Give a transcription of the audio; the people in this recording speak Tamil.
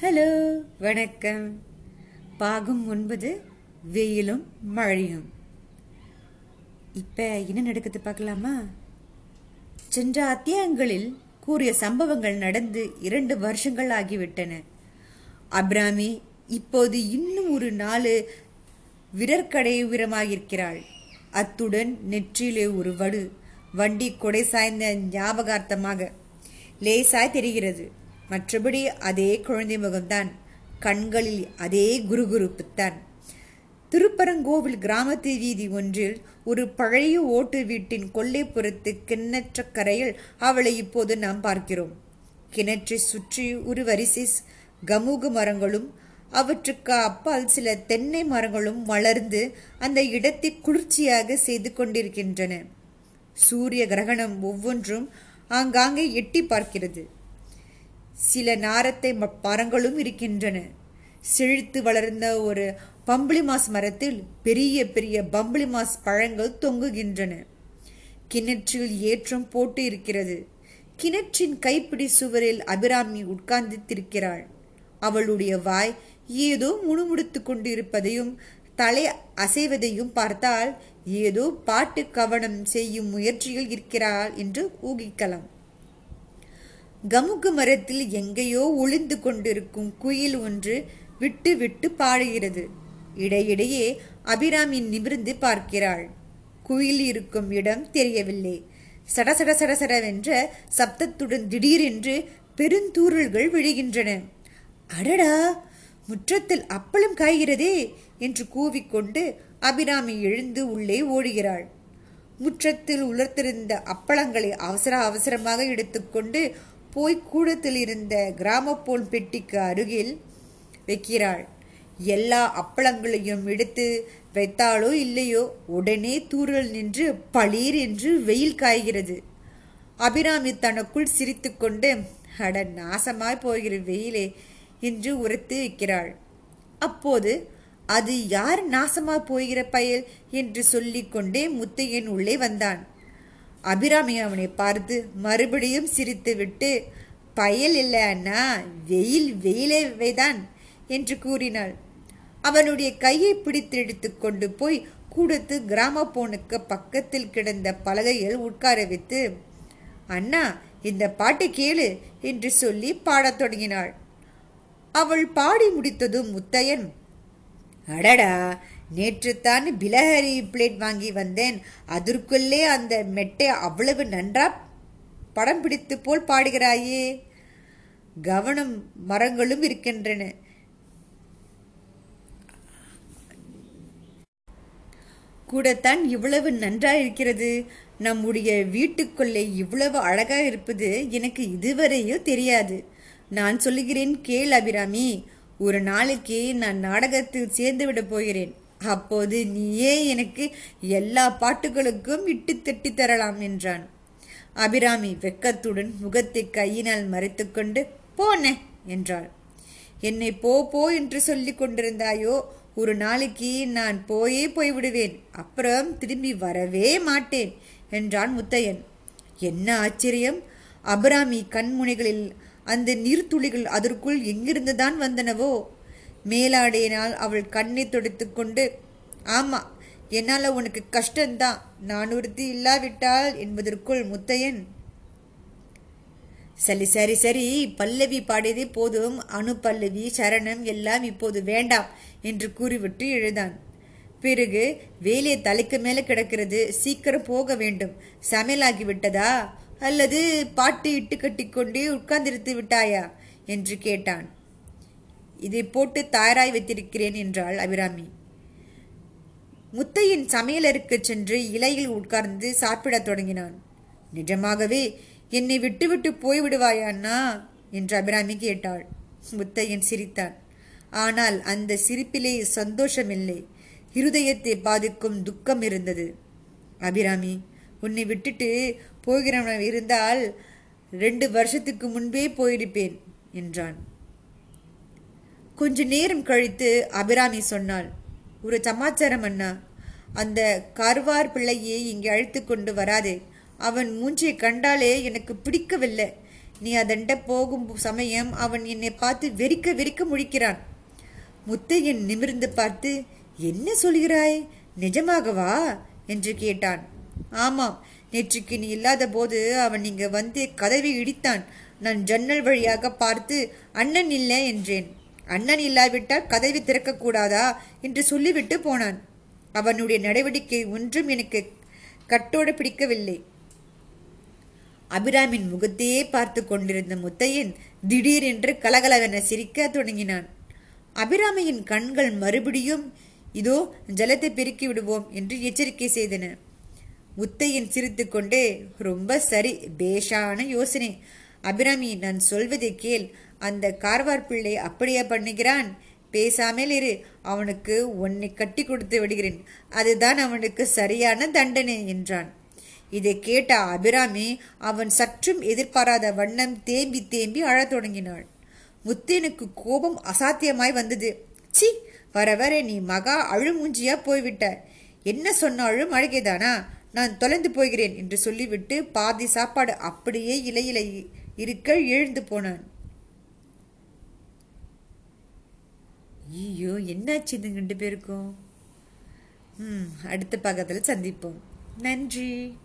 ஹலோ வணக்கம். பாகம் ஒன்பது வெயிலும் மழையும். இப்போ என்ன நடக்குது பார்க்கலாமா? சென்ற அத்தியாயங்களில் கூறிய சம்பவங்கள் நடந்து இரண்டு வருஷங்கள் ஆகிவிட்டன. அப்ராமி இப்போது இன்னும் ஒரு நாலு விரற்கடை உயரமாகியிருக்கிறாள் அத்துடன் நெற்றியிலே ஒரு வடு வண்டி கொடை சாய்ந்த ஞாபகார்த்தமாக லேசாய் தெரிகிறது. மற்றபடி அதே குழந்தை முகம்தான். கண்களில் அதே குருகுருப்புத்தான் திருப்பரங்கோவில் கிராமத்து வீதி ஒன்றில் ஒரு பழைய ஓட்டு வீட்டின் கொல்லைப்புறத்து கிணற்ற கரையில் அவளை இப்போது நாம் பார்க்கிறோம். கிணற்றை சுற்றி ஒரு வரிசை கமுக மரங்களும் அவற்றுக்கு அப்பால் சில தென்னை மரங்களும் வளர்ந்து அந்த இடத்தை குளிர்ச்சியாக செய்து கொண்டிருக்கின்றன. சூரிய கிரகணம் ஒவ்வொன்றும் ஆங்காங்கே எட்டி பார்க்கிறது. சில நாரத்தை மரங்களும் இருக்கின்றன. செழித்து வளர்ந்த ஒரு பம்பளிமாஸ் மரத்தில் பெரிய பெரிய பம்பளிமாஸ் பழங்கள் தொங்குகின்றன. கிணற்றில் ஏற்றம் போட்டு இருக்கிறது. கிணற்றின் கைப்பிடி சுவரில் அபிராமி உட்கார்ந்திருக்கிறாள். அவளுடைய வாய் ஏதோ முணுமுடுத்து கொண்டிருப்பதையும் தலை அசைவதையும் பார்த்தால் ஏதோ பாட்டு கவனம் செய்யும் முயற்சியில் இருக்கிறாள் என்று ஊகிக்கலாம். கமுகு மரத்தில் எங்கேயோ ஒளிந்து கொண்டிருக்கும் குயில் ஒன்று விட்டு விட்டு பாடுகிறது இடையிடையே அபிராமி நிமிர்ந்து பார்க்கிறாள். குயில் இருக்கும் இடம் தெரியவில்லை. சடசட சடசடவென்ற சப்தத்துடன் திடீரென்று பெருந்தூரல்கள் விழுகின்றன. அடடா! முற்றத்தில் அப்பளம் காய்கிறதே! என்று கூவிக்கொண்டு அபிராமி எழுந்து உள்ளே ஓடுகிறாள். முற்றத்தில் உலர்த்திருந்த அப்பளங்களை அவசர அவசரமாக எடுத்துக்கொண்டு போய் கூடத்தில் இருந்த கிராமப்போன் பெட்டிக்கு அருகில் வைக்கிறாள். எல்லா அப்பளங்களையும் எடுத்து வைத்தாலோ இல்லையோ உடனே தூரல் நின்று பளீர் என்று வெயில் காய்கிறது. அபிராமி தனக்குள் சிரித்துக்கொண்டு அட நாசமாய் போகிற வெயிலே என்று உரைத்து வைக்கிறாள். அப்போது அது யார் நாசமாக போகிற பயல்? என்று சொல்லிக்கொண்டே முத்தையன் உள்ளே வந்தான். அபிராமி அவனை பார்த்து மறுபடியும் சிரித்துவிட்டு பயல் இல்லை அண்ணா வெயில் வெயிலேதான் என்று கூறினாள். அவனுடைய கையை பிடித்து எடுத்து கொண்டு போய் கூடத்து கிராமபோனுக்கு பக்கத்தில் கிடந்த பலகையில் உட்கார வைத்து அண்ணா இந்த பாட்டை கேளு என்று சொல்லி பாடத் தொடங்கினாள். அவள் பாடி முடித்ததும் முத்தையன் அடடா நேற்றுத்தான் பிலஹரி பிளேட் வாங்கி வந்தேன். அதற்குள்ளே அந்த மெட்டை அவ்வளவு நன்றா படம் பிடித்து போல் பாடுகிறாயே. கவனம் மரங்களும் இருக்கின்றன. கூடத்தான் இவ்வளவு நன்றாக இருக்கிறது. நம்முடைய வீட்டுக்குள்ளே இவ்வளவு அழகாக இருப்பது எனக்கு இதுவரையும் தெரியாது. நான் சொல்லுகிறேன் கேள் அபிராமி. ஒரு நாளைக்கு நான் நாடகத்தில் சேர்ந்து விட போகிறேன். அப்போது நீயே எனக்கு எல்லா பாட்டுகளுக்கும் இட்டு தட்டி தரலாம் என்றான். அபிராமி வெக்கத்துடன் முகத்தை கையினால் மறைத்துக்கொண்டு போன என்றாள். என்னை போ போ என்று சொல்லி கொண்டிருந்தாயோ ஒரு நாளைக்கு நான் போயே போய்விடுவேன் அப்புறம் திரும்பி வரவே மாட்டேன் என்றான் முத்தையன். என்ன ஆச்சரியம்! அபிராமி கண்முனைகளில் அந்த நீர்த்துளிகள் அதற்குள் எங்கிருந்துதான் வந்தனவோ? மேலாடையினால் அவள் கண்ணை தொடுத்து கொண்டு ஆமா என்னால் உனக்கு கஷ்டம்தான். நான் உறுதி இல்லாவிட்டால் என்பதற்குள் முத்தையன். சரி சரி சரி. பல்லவி பாடியதே போதும். அணு பல்லவி சரணம் எல்லாம் இப்போது வேண்டாம் என்று கூறிவிட்டு எழுதான் பிறகு வேலையை தலைக்கு மேலே கிடக்கிறது. சீக்கிரம் போக வேண்டும். சமையலாகிவிட்டதா? அல்லது பாட்டு இட்டு கட்டிக்கொண்டே உட்கார்ந்திருத்து விட்டாயா? என்று கேட்டான். இதை போட்டு தயாராய் வைத்திருக்கிறேன் என்றாள் அபிராமி. முத்தையின் சமையலருக்கு சென்று இலையில் உட்கார்ந்து சாப்பிடத் தொடங்கினான். நிஜமாகவே என்னை விட்டுவிட்டு போய்விடுவாயா அண்ணா? என்று அபிராமி கேட்டாள். முத்தையன் சிரித்தான். ஆனால் அந்த சிரிப்பிலே சந்தோஷமில்லை. இருதயத்தை பாதிக்கும் துக்கம் இருந்தது. அபிராமி உன்னை விட்டுட்டு போகிறவன் இருந்தால் ரெண்டு வருஷத்துக்கு முன்பே போயிருப்பேன் என்றான். கொஞ்ச நேரம் கழித்து அபிராமி சொன்னாள் ஒரு சமாச்சாரம் அண்ணா. அந்த கருவார் பிள்ளையை இங்கே அழைத்து கொண்டு வராதே. அவன் மூஞ்சியை கண்டாலே எனக்கு பிடிக்கவில்லை. நீ அதண்ட போகும் சமயம் அவன் என்னை பார்த்து வெறிக்க வெறிக்க முழிக்கிறான். முத்தையன் நிமிர்ந்து பார்த்து என்ன சொல்கிறாய்? நிஜமாகவா? என்று கேட்டான். ஆமாம். நேற்றுக்கு நீ இல்லாத போது அவன் இங்கே வந்து கதவை இடித்தான். நான் ஜன்னல் வழியாக பார்த்து அண்ணன் இல்லை என்றேன். அண்ணன் இல்லாவிட்டால் கதவை திறக்கக்கூடாதா? என்று சொல்லிவிட்டு போனான். அவனுடைய நடவடிக்கை ஒன்றும் எனக்கு கட்டோடு பிடிக்கவில்லை. அபிராமின் முகத்தையே பார்த்து கொண்டிருந்த முத்தையன் திடீரென்று கலகலவென சிரிக்க தொடங்கினான். அபிராமியின் கண்கள் மறுபடியும் இதோ ஜலத்தை பெருக்கி விடுவோம் என்று எச்சரிக்கை செய்தன. முத்தையன் சிரித்துக்கொண்டே ரொம்ப சரி பேஷான யோசனை. அபிராமி நான் சொல்வதை கேள். அந்த கார்வார் பிள்ளை அப்படியே பண்ணுகிறான். பேசாமல் இரு. அவனுக்கு உன்னை கட்டி கொடுத்து விடுகிறேன். அதுதான் அவனுக்கு சரியான தண்டனை என்றான். இதை கேட்ட அபிராமி அவன் சற்றும் எதிர்பாராத வண்ணம் தேம்பி தேம்பி அழத் தொடங்கினாள். முத்தேனுக்கு கோபம் அசாத்தியமாய் வந்தது. சி வர வர நீ மகா அழுமூஞ்சியா போய்விட்ட. என்ன சொன்னாலும் அழுகைதானா? நான் தொலைந்து போகிறேன் என்று சொல்லிவிட்டு பாதி சாப்பாடு அப்படியே இலையில இருக்க எழுந்து போனான். ஐயோ என்னாச்சு இது ரெண்டு பேருக்கும்? ம் அடுத்த பக்கத்தில் சந்திப்போம். நன்றி.